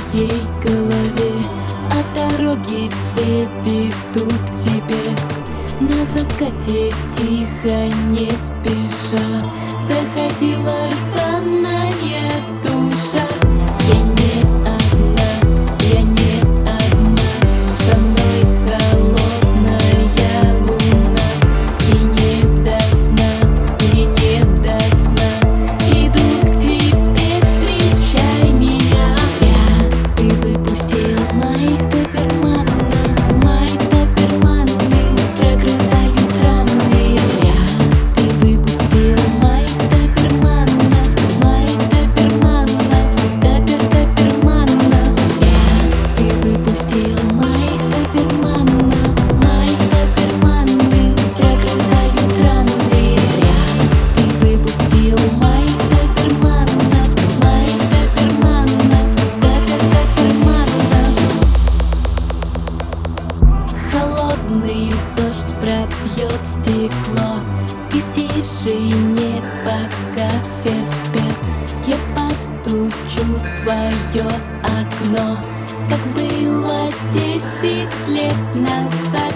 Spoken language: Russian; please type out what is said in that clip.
моей голове А дороги все ведут к тебе. На закате тихо, не спеша Заходила рваная Холодный дождь пробьет стекло И в тишине, пока все спят Я постучу в твое окно. Как было десять лет назад